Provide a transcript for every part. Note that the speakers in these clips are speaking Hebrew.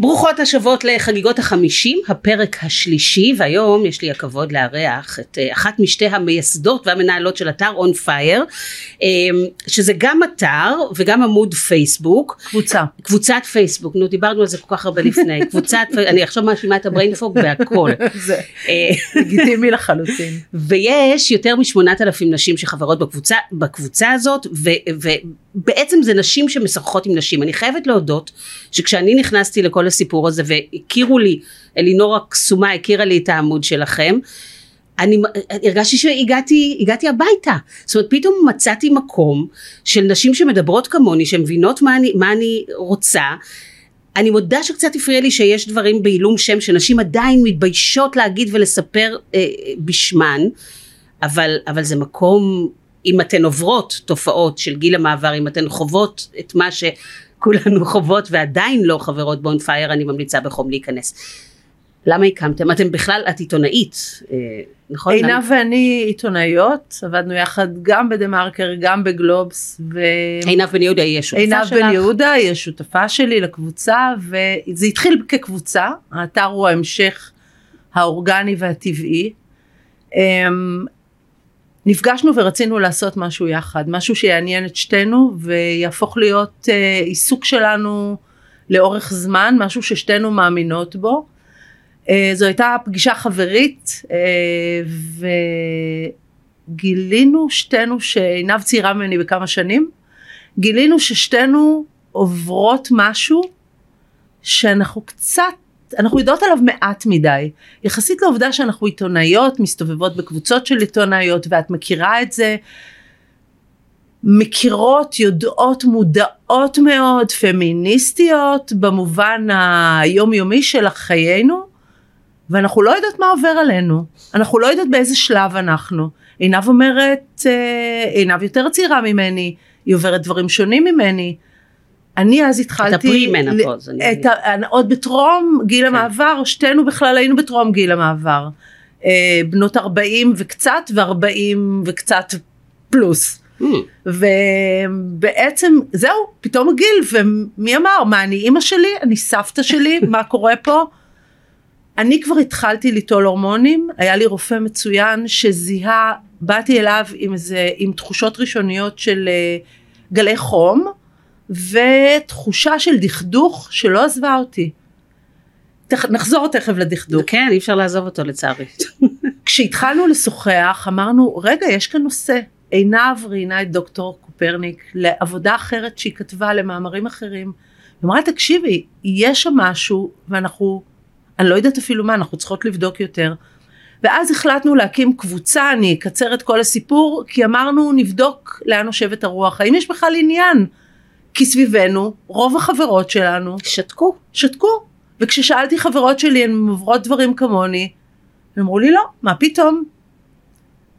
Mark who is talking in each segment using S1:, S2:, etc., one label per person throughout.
S1: ברוכות השבות לחגיגות החמישים, הפרק השלישי, והיום יש לי הכבוד לארח את אה, אחת משתי המייסדות והמנהלות של אתר און פייר, שזה גם אתר וגם עמוד פייסבוק.
S2: קבוצה.
S1: קבוצת פייסבוק, נו דיברנו על זה כל כך הרבה לפני, קבוצת, אני עכשיו מאשימה את הבריינפוק בהכל.
S2: זה
S1: אה,
S2: לגיטימי לחלוטין.
S1: ויש יותר משמונת אלפים נשים שחברות בקבוצה, בקבוצה הזאת ו, ובעצם זה נשים שמשחקות עם נשים אני חייבת להודות שכשאני נכנסתי לכל הסיפור הזה והכירו לי אלינור הקסומה הכירה לי את העמוד שלכם. אני הרגשתי שהגעתי הגעתי הביתה. זאת אומרת פתאום מצאתי מקום של נשים שמדברות כמוני שמבינות מה אני, מה אני רוצה. אני מודה שקצת הפריע לי שיש דברים בעילום שם שנשים עדיין מתביישות להגיד ולספר אה, בשמן. אבל, אבל זה מקום אם אתן עוברות תופעות של גיל המעבר אם אתן חוות את מה שכולנו חוות ועדיין לא חברות בונפייר אני ממליצה בחום להיכנס למה הקמתם? אתם בכלל, את עיתונאית, אה, נכון?
S2: עינב
S1: למה-
S2: ואני עיתונאיות, עבדנו יחד גם בדה מרקר, גם בגלובס, ו...
S1: עינב בן יהודה היא השותפה
S2: עינב
S1: שלך?
S2: בן יהודה היא השותפה שלי לקבוצה, וזה התחיל כקבוצה, האתר הוא ההמשך האורגני והטבעי. נפגשנו ורצינו לעשות משהו יחד, משהו שיעניין את שתינו ויהפוך להיות אה, עיסוק שלנו לאורך זמן, משהו ששתינו מאמינות בו. אה, זו הייתה פגישה חברית אה, וגילינו שתינו שעינב צעירה ממני בכמה שנים, גילינו ששתינו עוברות משהו שאנחנו קצת, אנחנו יודעות עליו מעט מדי. יחסית לעובדה שאנחנו עיתונאיות, מסתובבות בקבוצות של עיתונאיות ואת מכירה את זה, מכירות, יודעות, מודעות מאוד, פמיניסטיות במובן היומיומי של חיינו, ואנחנו לא יודעות מה עובר עלינו, אנחנו לא יודעות באיזה שלב אנחנו. עינב אומרת, אה, עינב יותר צעירה ממני, היא עוברת דברים שונים ממני. אני אז התחלתי, את ה, עוד בטרום גיל
S1: כן.
S2: המעבר, שתינו בכלל היינו בטרום גיל המעבר. אה, בנות 40 וקצת ו-40 וקצת פלוס.
S1: Hmm,
S2: ובעצם זהו פתאום הגיל ומי אמר מה אני אימא שלי אני סבתא שלי מה קורה פה. אני כבר התחלתי ליטול הורמונים היה לי רופא מצוין שזיהה באתי אליו עם איזה עם תחושות ראשוניות של אה, גלי חום ותחושה של דכדוך שלא עזבה אותי. תכ, נחזור תכף לדכדוך.
S1: כן אי אפשר לעזוב אותו לצערי
S2: כשהתחלנו לשוחח אמרנו רגע יש כאן נושא עינב ראיינה את דוקטור קופרניק לעבודה אחרת שהיא כתבה למאמרים אחרים. היא אמרה תקשיבי יש שם משהו ואנחנו אני לא יודעת אפילו מה אנחנו צריכות לבדוק יותר. ואז החלטנו להקים קבוצה אני אקצר את כל הסיפור כי אמרנו נבדוק לאן נושבת הרוח האם יש בכלל עניין כי סביבנו רוב החברות שלנו
S1: שתקו.
S2: שתקו. וכששאלתי חברות שלי הן עוברות דברים כמוני? הם אמרו לי לא מה פתאום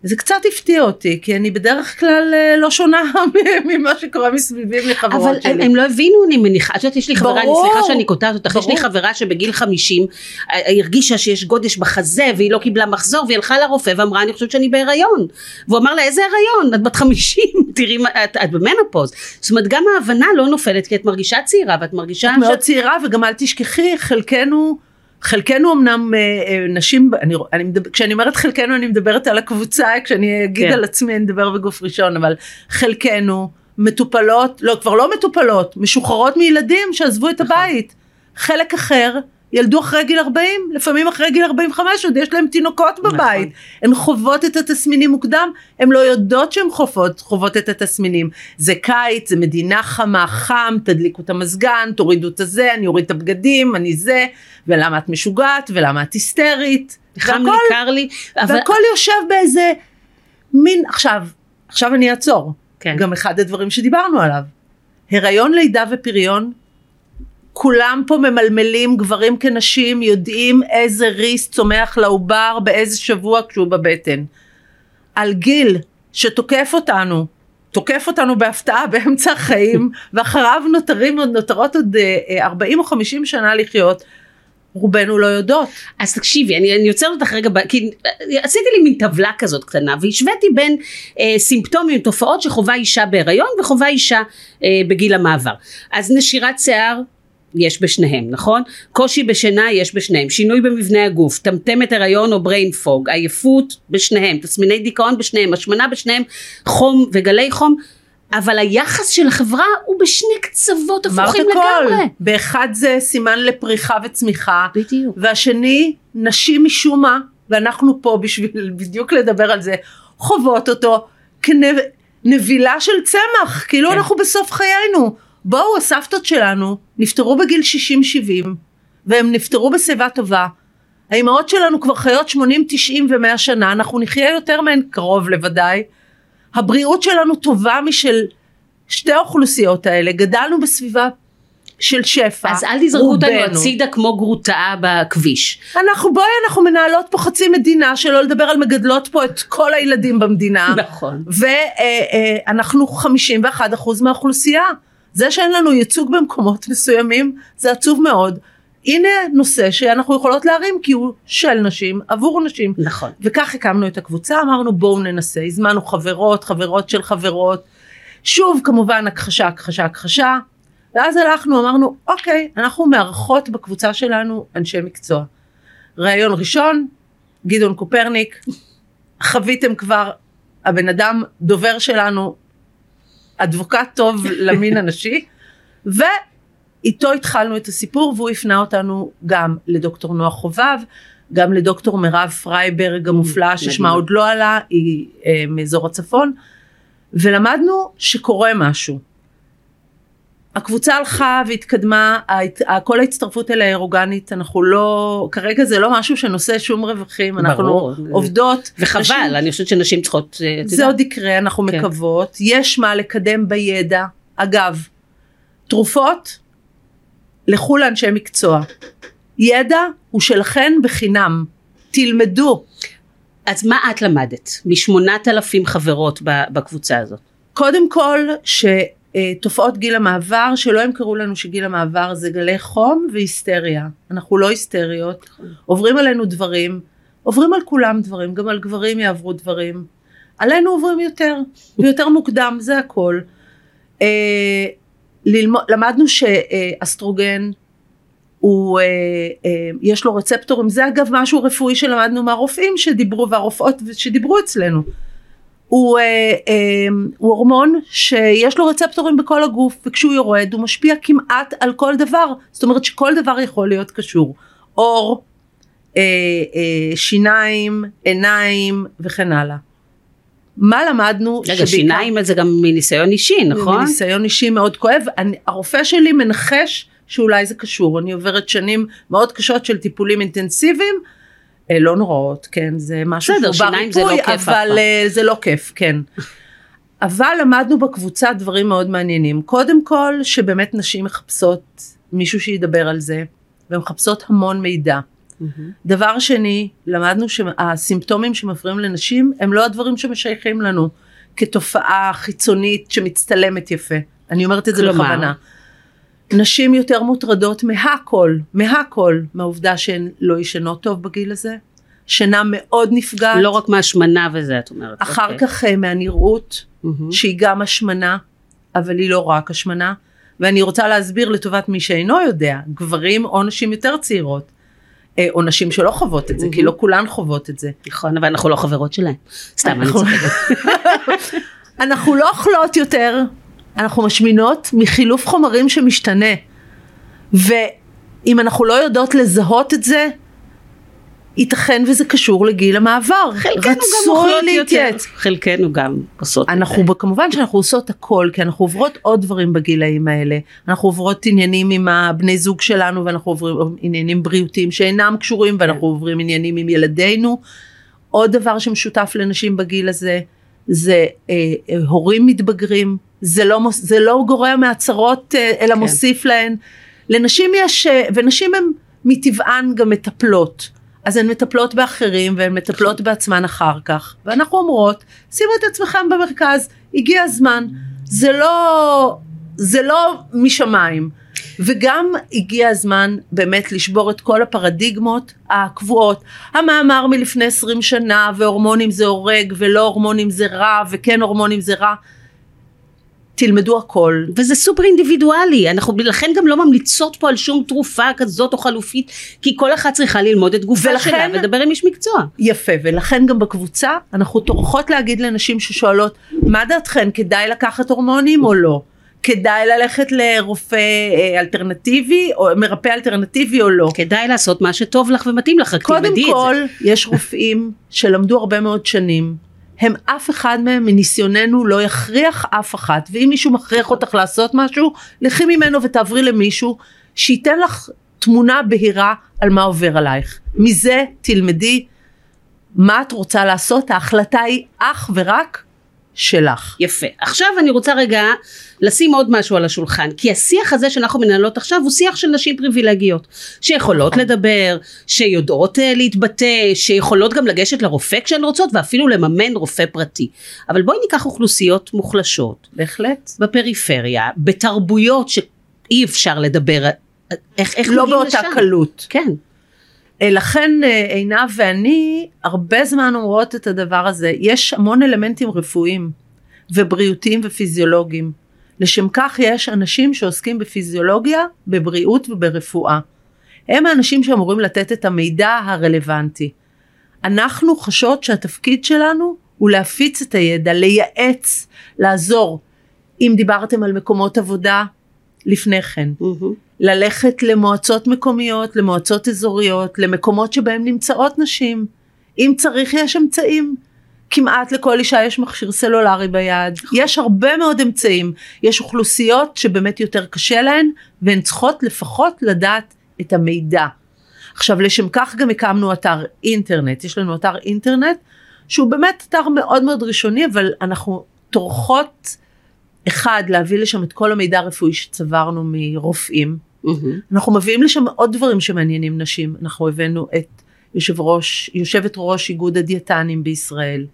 S2: זה קצת הפתיע אותי כי אני בדרך כלל אה, לא שונה ממה שקורה מסביבי מחברות
S1: אבל
S2: שלי.
S1: הם, הם לא הבינו אני מניחה, את יודעת יש לי חברה, אני
S2: ברור.
S1: סליחה שאני קוטעת אותך, יש לי. חברה שבגיל 50 אה, הרגישה שיש גודש בחזה והיא לא קיבלה מחזור והיא הלכה לרופא ואמרה אני חושבת שאני בהיריון והוא אמר לה איזה הריון את בת 50 תראי את, את במנופוז זאת אומרת גם ההבנה לא נופלת כי את מרגישה צעירה ואת מרגישה
S2: את מאוד צעירה וגם אל תשכחי חלקנו חלקנו אמנם אה, אה, נשים אני, אני מדבר, כשאני אומרת חלקנו אני מדברת על הקבוצה כשאני אגיד
S1: כן.
S2: על עצמי אני אדבר בגוף ראשון אבל חלקנו מטופלות לא כבר לא מטופלות משוחררות מילדים שעזבו את
S1: נכון.
S2: הבית חלק אחר ילדו אחרי גיל 40 לפעמים אחרי גיל 45 עוד יש להם תינוקות בבית.
S1: נכון.
S2: הן חוות את התסמינים מוקדם הן לא יודעות שהן חוות, חוות את התסמינים. זה קיץ זה מדינה חמה חם תדליקו את המזגן תורידו את הזה אני אוריד את הבגדים אני זה ולמה את משוגעת ולמה את היסטרית?
S1: חם לי
S2: והכל,
S1: קר לי אבל
S2: והכל יושב באיזה מין עכשיו עכשיו אני אעצור.
S1: כן.
S2: גם אחד הדברים שדיברנו עליו. הריון לידה ופריון כולם פה ממלמלים גברים כנשים יודעים איזה ריס צומח לעובר באיזה שבוע כשהוא בבטן על גיל שתוקף אותנו תוקף אותנו בהפתעה באמצע החיים ואחריו נותרים נותרות עוד אה, אה, 40 או 50 שנה לחיות רובנו לא יודעות
S1: אז תקשיבי, אני, אני עוצרת אותך רגע, כי עשיתי לי מין טבלה כזאת קטנה, והשוויתי בין אה, סימפטומים, תופעות שחווה אישה בהיריון וחווה אישה אה, בגיל המעבר. אז נשירת שיער, יש בשניהם, נכון? קושי בשינה יש בשניהם, שינוי במבנה הגוף, טמטמת הריון או brain fog, עייפות בשניהם, תסמיני דיכאון בשניהם, השמנה בשניהם, חום וגלי חום, אבל היחס של החברה הוא בשני קצוות הפוכים לגמרי.
S2: באחד זה סימן לפריחה וצמיחה,
S1: בדיוק.
S2: והשני נשים משום מה, ואנחנו פה בשביל בדיוק לדבר על זה, חוות אותו כנבילה של צמח, כאילו
S1: כן.
S2: אנחנו בסוף חיינו. בואו הסבתות שלנו נפטרו בגיל 60-70 והם נפטרו בשיבה טובה. האימהות שלנו כבר חיות 80, 90 ו-100 שנה, אנחנו נחיה יותר מהן קרוב לוודאי. הבריאות שלנו טובה משל שתי האוכלוסיות האלה, גדלנו בסביבה של שפע.
S1: אז אל תזרקו אותנו. הצידה כמו גרוטאה בכביש.
S2: אנחנו בואי אנחנו מנהלות פה חצי מדינה שלא לדבר על מגדלות פה את כל הילדים במדינה.
S1: נכון.
S2: ואנחנו 51 אחוז מהאוכלוסייה. זה שאין לנו ייצוג במקומות מסוימים זה עצוב מאוד. הנה נושא שאנחנו יכולות להרים כי הוא של נשים עבור נשים.
S1: נכון.
S2: וכך הקמנו את הקבוצה אמרנו בואו ננסה הזמנו חברות חברות של חברות שוב כמובן הכחשה הכחשה הכחשה ואז הלכנו אמרנו אוקיי אנחנו מארחות בקבוצה שלנו אנשי מקצוע. ראיון ראשון גדעון קופרניק חוויתם כבר הבן אדם דובר שלנו אדבוקט טוב למין הנשי ואיתו התחלנו את הסיפור והוא הפנה אותנו גם לדוקטור נוח חובב גם לדוקטור מירב פרייברג המופלאה ששמה. עוד לא עלה היא אה, מאזור הצפון ולמדנו שקורה משהו. הקבוצה הלכה והתקדמה, כל ההצטרפות אליה אורגנית, אנחנו לא, כרגע זה לא משהו שנושא שום רווחים, אנחנו
S1: ברור.
S2: עובדות.
S1: וחבל,
S2: נשים-
S1: אני חושבת שנשים צריכות, אה,
S2: זה
S1: יודעת,
S2: עוד יקרה, אנחנו
S1: כן.
S2: מקוות. יש מה לקדם בידע. אגב, תרופות, לכו לאנשי מקצוע. ידע הוא שלכן בחינם. תלמדו.
S1: אז מה את למדת משמונת אלפים חברות בקבוצה הזאת?
S2: קודם כל, שתופעות גיל המעבר, שלא ימכרו לנו שגיל המעבר זה גלי חום והיסטריה. אנחנו לא היסטריות. עוברים עלינו דברים, עוברים על כולם דברים, גם על גברים יעברו דברים. עלינו עוברים יותר, ויותר מוקדם, זה הכל. אה, ללמוד, למדנו שאסטרוגן הוא, אה, אה, יש לו רצפטורים, זה אגב משהו רפואי שלמדנו מהרופאים שדיברו והרופאות שדיברו אצלנו. הוא, אה, אה, הוא הורמון שיש לו רצפטורים בכל הגוף וכשהוא יורד הוא משפיע כמעט על כל דבר זאת אומרת שכל דבר יכול להיות קשור עור, אה, אה, שיניים, עיניים וכן הלאה. מה למדנו?
S1: רגע,
S2: שבעיקר-
S1: שיניים זה גם מניסיון אישי, נכון?
S2: מניסיון אישי מאוד כואב. אני, הרופא שלי מנחש שאולי זה קשור. אני עוברת שנים מאוד קשות של טיפולים אינטנסיביים. אה, לא נוראות, כן, זה משהו
S1: בסדר,
S2: שהוא
S1: שיניים זה לא
S2: בריפוי,
S1: כיף
S2: אבל
S1: פעם.
S2: אה, זה לא כיף, כן. אבל למדנו בקבוצה דברים מאוד מעניינים. קודם כל, שבאמת נשים מחפשות מישהו שידבר על זה, והן מחפשות המון מידע. דבר שני, למדנו שהסימפטומים שמפריעים לנשים הם לא הדברים שמשייכים לנו כתופעה חיצונית שמצטלמת יפה. אני אומרת את זה
S1: כלומר?
S2: בכוונה. נשים יותר מוטרדות מהכל, מהכל, מהעובדה שהן לא ישנות טוב בגיל הזה, שינה מאוד נפגעת,
S1: לא רק מהשמנה וזה, את אומרת.
S2: אחר
S1: אוקיי.
S2: כך אה, מהנראות,
S1: מהמם.
S2: שהיא גם השמנה, אבל היא לא רק השמנה. ואני רוצה להסביר לטובת מי שאינו יודע, גברים או נשים יותר צעירות, אה, או נשים שלא חוות את זה, כי
S1: מהמם.
S2: לא כולן חוות את זה.
S1: נכון, אבל אנחנו לא חברות שלהם. סתם, אני צוחקת.
S2: אנחנו לא אוכלות יותר, אנחנו משמינות מחילוף חומרים שמשתנה. ואם אנחנו לא יודעות לזהות את זה, ייתכן וזה קשור לגיל המעבר.
S1: חלקנו גם אוכלות יותר.
S2: להתייעץ.
S1: חלקנו גם עושות.
S2: אנחנו כמובן שאנחנו עושות הכל כי אנחנו עוברות עוד דברים בגילאים האלה אנחנו עוברות עניינים עם הבני זוג שלנו ואנחנו עוברים עניינים בריאותיים שאינם קשורים ואנחנו עוברים עניינים עם ילדינו. עוד דבר שמשותף לנשים בגיל הזה זה אה, אה, הורים מתבגרים זה לא, מוס- זה לא גורע מהצהרות אה, אלא
S1: כן.
S2: מוסיף להן. לנשים יש אה, ונשים הן מטבען גם מטפלות. אז הן מטפלות באחרים והן מטפלות בעצמן אחר כך. ואנחנו אומרות שימו את עצמכם במרכז הגיע הזמן. זה לא זה לא משמיים. וגם הגיע הזמן באמת לשבור את כל הפרדיגמות הקבועות. המאמר מלפני 20 שנה והורמונים זה הורג ולא הורמונים זה רע וכן הורמונים זה רע תלמדו הכל.
S1: וזה סופר אינדיבידואלי, אנחנו לכן גם לא ממליצות פה על שום תרופה כזאת או חלופית, כי כל אחת צריכה ללמוד את גופה
S2: ולכן-
S1: שלה ולדבר עם איש מקצוע.
S2: יפה, ולכן גם בקבוצה אנחנו טורחות להגיד לנשים ששואלות, מה דעתכן, כדאי לקחת הורמונים או לא? כדאי ללכת לרופא אה, אלטרנטיבי, או מרפא אלטרנטיבי או לא?
S1: כדאי לעשות מה שטוב לך ומתאים לך, רק
S2: קודם
S1: תלמדי את זה.
S2: כל, יש רופאים שלמדו הרבה מאוד שנים. הם אף אחד מהם מניסיוננו לא יכריח אף אחת, ואם מישהו מכריח אותך לעשות משהו, לכי ממנו ותעברי למישהו שייתן לך תמונה בהירה על מה עובר עלייך. מזה תלמדי מה את רוצה לעשות, ההחלטה היא אך ורק שלך.
S1: יפה. עכשיו אני רוצה רגע לשים עוד משהו על השולחן, כי השיח הזה שאנחנו מנהלות עכשיו הוא שיח של נשים פריבילגיות, שיכולות
S2: נכון.
S1: לדבר, שיודעות אה, להתבטא, שיכולות גם לגשת לרופא כשהן רוצות, ואפילו לממן רופא פרטי. אבל בואי ניקח אוכלוסיות מוחלשות,
S2: בהחלט.
S1: בפריפריה, בתרבויות שאי אפשר לדבר, אה, איך, איך
S2: לא באותה
S1: לשם?
S2: קלות.
S1: כן.
S2: אה, לכן אה, עינב ואני הרבה זמן אומרות את הדבר הזה. יש המון אלמנטים רפואיים ובריאותיים ופיזיולוגיים. לשם כך יש אנשים שעוסקים בפיזיולוגיה, בבריאות וברפואה. הם האנשים שאמורים לתת את המידע הרלוונטי. אנחנו חשות שהתפקיד שלנו הוא להפיץ את הידע, לייעץ, לעזור. אם דיברתם על מקומות עבודה, לפני כן.
S1: מהמם.
S2: ללכת למועצות מקומיות, למועצות אזוריות, למקומות שבהם נמצאות נשים. אם צריך יש אמצעים. כמעט לכל אישה יש מכשיר סלולרי ביד, יש הרבה מאוד אמצעים, יש אוכלוסיות שבאמת יותר קשה להן והן צריכות לפחות לדעת את המידע. עכשיו לשם כך גם הקמנו אתר אינטרנט, יש לנו אתר אינטרנט שהוא באמת אתר מאוד מאוד ראשוני אבל אנחנו טורחות אחד להביא לשם את כל המידע הרפואי שצברנו מרופאים,
S1: מהמם.
S2: אנחנו מביאים לשם עוד דברים שמעניינים נשים. אנחנו הבאנו את יושב ראש, יושבת ראש איגוד הדיאטנים בישראל,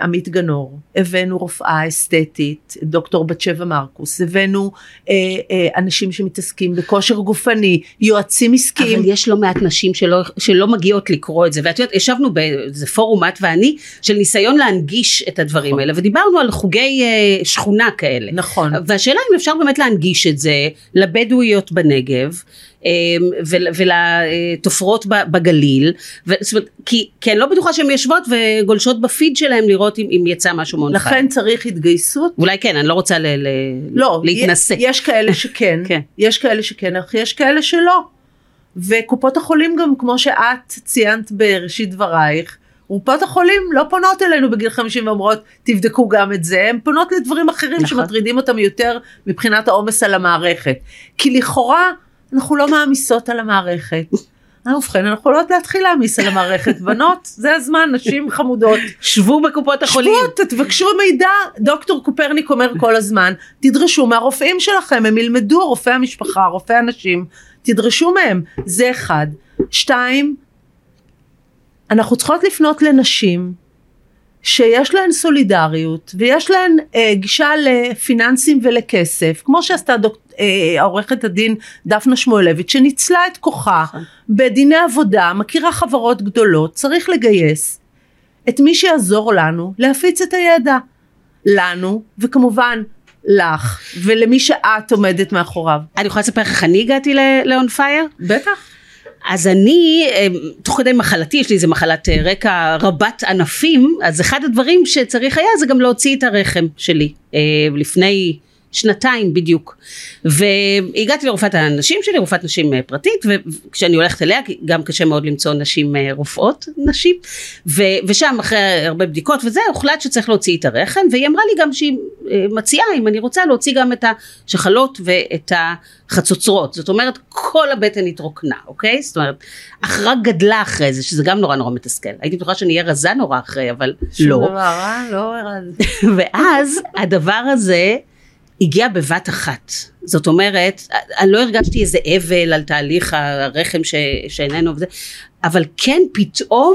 S2: עמית גנור, הבאנו רופאה אסתטית, דוקטור בת שבע מרקוס, הבאנו אה, אה, אנשים שמתעסקים בכושר גופני, יועצים עסקיים.
S1: אבל יש לא מעט נשים שלא, שלא מגיעות לקרוא את זה, ואת יודעת, ישבנו באיזה פורום את ואני, של ניסיון להנגיש את הדברים
S2: נכון.
S1: האלה, ודיברנו על חוגי אה, שכונה כאלה.
S2: נכון.
S1: והשאלה אם אפשר באמת להנגיש את זה לבדואיות בנגב, אה, ולתופרות ב- בגליל, ו- זאת אומרת, כי, כי אני לא בטוחה שהן יושבות וגולשות בפיד שלהם לראות אם, אם יצא משהו מאוד חי.
S2: לכן צריך התגייסות.
S1: אולי כן, אני לא רוצה ל- ל-
S2: לא,
S1: להתנשא.
S2: יש, יש כאלה שכן,
S1: כן.
S2: יש כאלה שכן, אך יש כאלה שלא. וקופות החולים גם, כמו שאת ציינת בראשית דברייך, קופות החולים לא פונות אלינו בגיל 50 ואומרות, תבדקו גם את זה, הן פונות לדברים אחרים
S1: נכון.
S2: שמטרידים אותם יותר מבחינת העומס על המערכת. כי לכאורה, אנחנו לא מעמיסות על המערכת. אה, ובכן, אנחנו לא יודעות להתחיל להעמיס על המערכת. בנות, זה הזמן, נשים חמודות.
S1: שבו בקופות החולים.
S2: שבו, תבקשו מידע, דוקטור קופרניק אומר כל הזמן, תדרשו מהרופאים שלכם, הם ילמדו, רופאי המשפחה, רופאי הנשים, תדרשו מהם, זה אחד. שתיים, אנחנו צריכות לפנות לנשים שיש להן סולידריות ויש להן אה, גישה לפיננסים ולכסף, כמו שעשתה דוק, אה, עורכת הדין דפנה שמואלביץ', שניצלה את כוחה
S1: נכון.
S2: בדיני עבודה, מכירה חברות גדולות, צריך לגייס את מי שיעזור לנו להפיץ את הידע. לנו, וכמובן לך, ולמי שאת עומדת מאחוריו.
S1: אני יכולה לספר לך איך אני הגעתי ל-on fire?
S2: בטח.
S1: אז אני, אה, תוך כדי מחלתי, יש לי איזה מחלת אה, רקע רבת ענפים, אז אחד הדברים שצריך היה זה גם להוציא את הרחם שלי, אה, לפני שנתיים בדיוק. והגעתי לרופאת הנשים שלי, רופאת נשים אה, פרטית, וכשאני הולכת אליה, גם קשה מאוד למצוא נשים אה, רופאות, נשים, ו, ושם אחרי הרבה בדיקות וזה, הוחלט שצריך להוציא את הרחם, והיא אמרה לי גם שהיא אה, מציעה, אם אני רוצה, להוציא גם את השחלות ואת החצוצרות. זאת אומרת, כל הבטן התרוקנה, אוקיי? זאת אומרת, אך רק גדלה אחרי זה, שזה גם נורא נורא מתסכל. הייתי בטוחה שאני אהיה רזה נורא אחרי, אבל
S2: שום
S1: לא.
S2: דבר, אה? לא ירד.
S1: ואז הדבר הזה הגיע בבת אחת. זאת אומרת, אני לא הרגשתי איזה אבל על תהליך הרחם ש, שאיננו אבל כן פתאום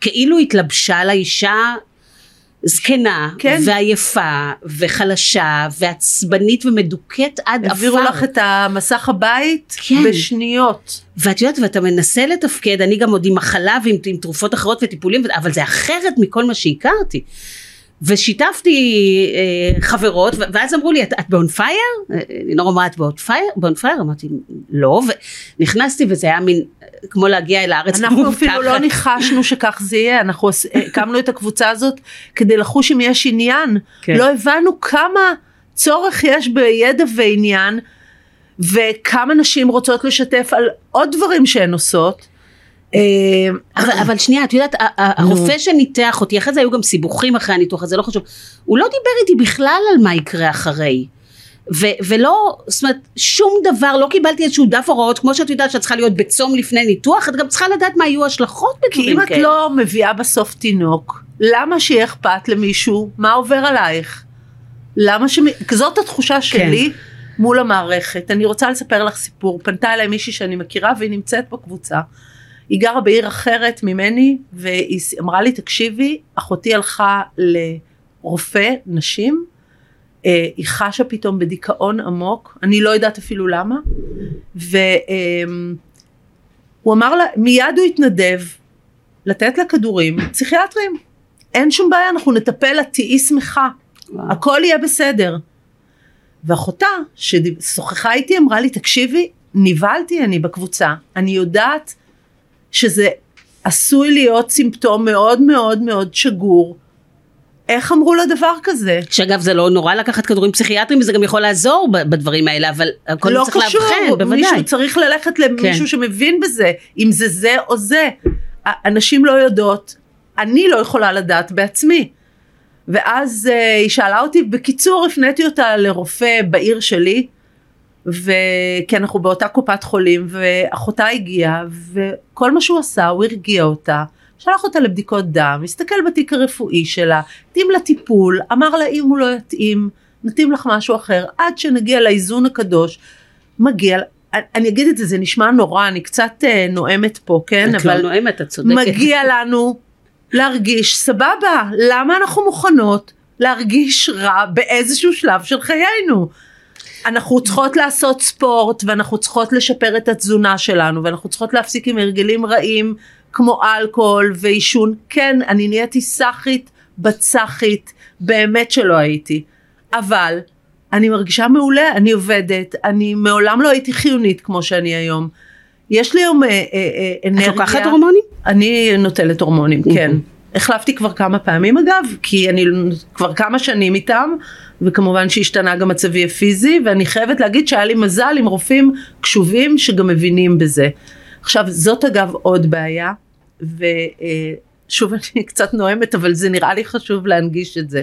S1: כאילו התלבשה על האישה זקנה,
S2: כן.
S1: ועייפה, וחלשה, ועצבנית ומדוכאת עד עפר.
S2: העבירו לך את המסך הבית
S1: כן.
S2: בשניות.
S1: ואת יודעת, ואתה מנסה לתפקד, אני גם עוד עם מחלה ועם עם תרופות אחרות וטיפולים, אבל זה אחרת מכל מה שהכרתי. ושיתפתי אה, חברות, ואז אמרו לי, את, את ב on fire? לינור אמרה, את ב on fire? ב on fire? אמרתי, לא, ונכנסתי וזה היה מין, אה, כמו להגיע אל הארץ
S2: אנחנו. אפילו לא ניחשנו שכך זה יהיה, אנחנו הקמנו את הקבוצה הזאת כדי לחוש אם יש עניין.
S1: כן.
S2: לא הבנו כמה צורך יש בידע ועניין, וכמה נשים רוצות לשתף על עוד דברים שהן עושות. אה,
S1: אבל, אבל שנייה, את יודעת, הרופא שניתח אותי, אחרי זה היו גם סיבוכים אחרי הניתוח הזה, לא חשוב, הוא לא דיבר איתי בכלל על מה יקרה אחרי. ו- ולא, זאת אומרת, שום דבר, לא קיבלתי איזשהו דף הוראות, כמו שאת יודעת שאת צריכה להיות בצום לפני ניתוח, את גם צריכה לדעת מה יהיו ההשלכות
S2: כי
S1: בדברים
S2: אם את
S1: כאלה.
S2: לא מביאה בסוף תינוק, למה שיהיה אכפת למישהו מה עובר עלייך? למה ש... זאת התחושה שלי מול המערכת. אני רוצה לספר לך סיפור. פנתה אליי מישהי שאני מכירה והיא נמצאת בקבוצה. היא גרה בעיר אחרת ממני והיא אמרה לי תקשיבי אחותי הלכה לרופא נשים אה, היא חשה פתאום בדיכאון עמוק אני לא יודעת אפילו למה והוא אמר לה מיד הוא התנדב לתת לה כדורים פסיכיאטרים אין שום בעיה אנחנו נטפל לה תהיי שמחה. הכל יהיה בסדר. ואחותה ששוחחה איתי אמרה לי תקשיבי נבהלתי אני בקבוצה אני יודעת שזה עשוי להיות סימפטום מאוד מאוד מאוד שגור. איך אמרו לה דבר כזה?
S1: שאגב זה לא נורא לקחת כדורים פסיכיאטריים וזה גם יכול לעזור בדברים האלה אבל הכל
S2: לא
S1: צריך
S2: קשור,
S1: לאבחן בוודאי.
S2: מישהו צריך ללכת למישהו
S1: כן.
S2: שמבין בזה, אם זה זה או זה. אנשים לא יודעות, אני לא יכולה לדעת בעצמי. ואז uh, היא שאלה אותי, בקיצור הפניתי אותה לרופא בעיר שלי, וכי אנחנו באותה קופת חולים, ואחותה הגיעה, וכל מה שהוא עשה, הוא הרגיע אותה. שלח אותה לבדיקות דם, הסתכל בתיק הרפואי שלה, התאים לה טיפול, אמר לה אם הוא לא יתאים, נתאים לך משהו אחר, עד שנגיע לאיזון הקדוש, מגיע, אני- אני אגיד את זה, זה נשמע נורא, אני קצת אה, נואמת פה, כן?
S1: את לא נואמת, את צודקת.
S2: מגיע לנו להרגיש סבבה, למה אנחנו מוכנות להרגיש רע באיזשהו שלב של חיינו? אנחנו צריכות לעשות ספורט ואנחנו צריכות לשפר את התזונה שלנו ואנחנו צריכות להפסיק עם הרגלים רעים כמו אלכוהול ועישון. כן, אני נהייתי סאחית בצחית, באמת שלא הייתי. אבל אני מרגישה מעולה, אני עובדת, אני מעולם לא הייתי חיונית כמו שאני היום. יש לי היום אה, אה, אה,
S1: את
S2: אנרגיה.
S1: לוקחת הורמונים?
S2: אני נוטלת הורמונים, כן. החלפתי כבר כמה פעמים אגב, כי אני כבר כמה שנים איתם, וכמובן שהשתנה גם מצבי הפיזי, ואני חייבת להגיד שהיה לי מזל עם רופאים קשובים שגם מבינים בזה. עכשיו, זאת אגב עוד בעיה, ושוב אני קצת נואמת, אבל זה נראה לי חשוב להנגיש את זה.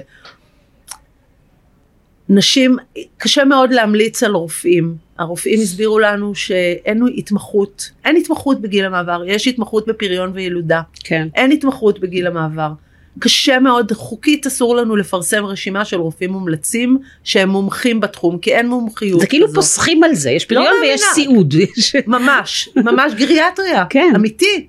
S2: נשים, קשה מאוד להמליץ על רופאים. הרופאים הסבירו לנו שאין התמחות, אין התמחות בגיל המעבר, יש התמחות בפריון וילודה.
S1: כן.
S2: אין התמחות בגיל המעבר. קשה מאוד, חוקית אסור לנו לפרסם רשימה של רופאים מומלצים שהם מומחים בתחום, כי אין מומחיות
S1: זה כאילו
S2: כזאת.
S1: פוסחים על זה, יש פריון
S2: לא
S1: ויש
S2: מאמינה.
S1: סיעוד.
S2: ממש, ממש גריאטריה,
S1: כן.
S2: אמיתי.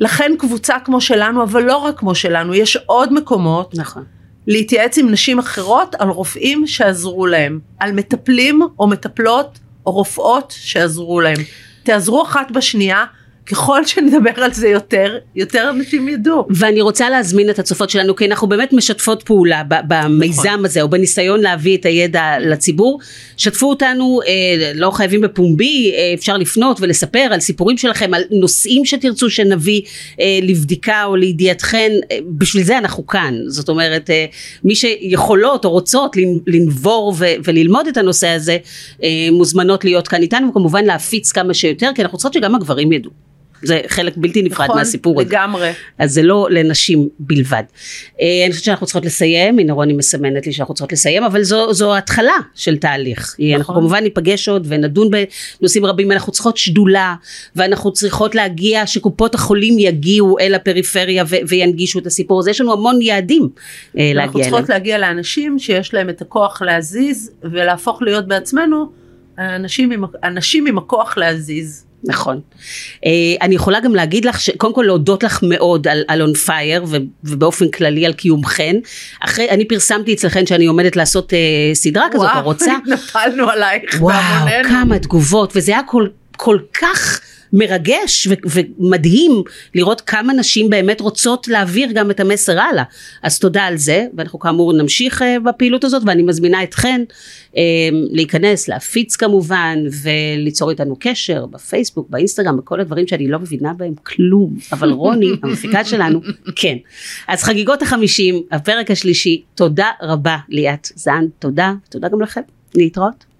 S2: ולכן קבוצה כמו שלנו, אבל לא רק כמו שלנו, יש עוד מקומות
S1: נכון.
S2: להתייעץ עם נשים אחרות על רופאים שעזרו להם, על מטפלים או מטפלות או רופאות שעזרו להם. תעזרו אחת בשנייה, ככל שנדבר על זה יותר, יותר אנשים ידעו.
S1: ואני רוצה להזמין את הצופות שלנו כי אנחנו באמת משתפות פעולה במיזם
S2: נכון.
S1: הזה או בניסיון להביא את הידע לציבור שתפו אותנו אה, לא חייבים בפומבי אה, אפשר לפנות ולספר על סיפורים שלכם על נושאים שתרצו שנביא אה, לבדיקה או לידיעתכן אה, בשביל זה אנחנו כאן זאת אומרת אה, מי שיכולות או רוצות לנ- לנבור ו- וללמוד את הנושא הזה אה, מוזמנות להיות כאן איתנו וכמובן להפיץ כמה שיותר כי אנחנו רוצות שגם הגברים ידעו זה חלק בלתי נפרד
S2: נכון?
S1: מהסיפור הזה.
S2: לגמרי.
S1: אז זה לא לנשים בלבד. אה, אני חושבת שאנחנו צריכות לסיים, הנה רוני מסמנת לי שאנחנו צריכות לסיים, אבל זו, זו התחלה של תהליך. נכון. אנחנו כמובן ניפגש עוד ונדון בנושאים רבים, אנחנו צריכות שדולה, ואנחנו צריכות להגיע, שקופות החולים יגיעו אל הפריפריה ו- וינגישו את הסיפור הזה, יש לנו המון יעדים אה,
S2: אנחנו
S1: להגיע אליהם.
S2: צריכות להגיע לאנשים שיש להם את הכוח להזיז ולהפוך להיות בעצמנו אנשים עם, אנשים עם הכוח להזיז.
S1: נכון. אה, אני יכולה גם להגיד לך, קודם כל להודות לך מאוד על, על on fire ו, ובאופן כללי על קיומכן. אחרי, אני פרסמתי אצלכן שאני עומדת לעשות אה, סדרה כזאת,
S2: וואו,
S1: הרוצה.
S2: נפלנו עלייך
S1: וואו,
S2: בהמוננו.
S1: כמה תגובות, וזה היה כל, כל כך מרגש ו- ומדהים לראות כמה נשים באמת רוצות להעביר גם את המסר הלאה. אז תודה על זה, ואנחנו כאמור נמשיך uh, בפעילות הזאת, ואני מזמינה אתכן um, להיכנס, להפיץ כמובן, וליצור איתנו קשר בפייסבוק, באינסטגרם, בכל הדברים שאני לא מבינה בהם כלום, אבל רוני, המפיקה שלנו, כן. אז חגיגות החמישים, הפרק השלישי, תודה רבה ליאת זן, תודה, תודה גם לכם, להתראות.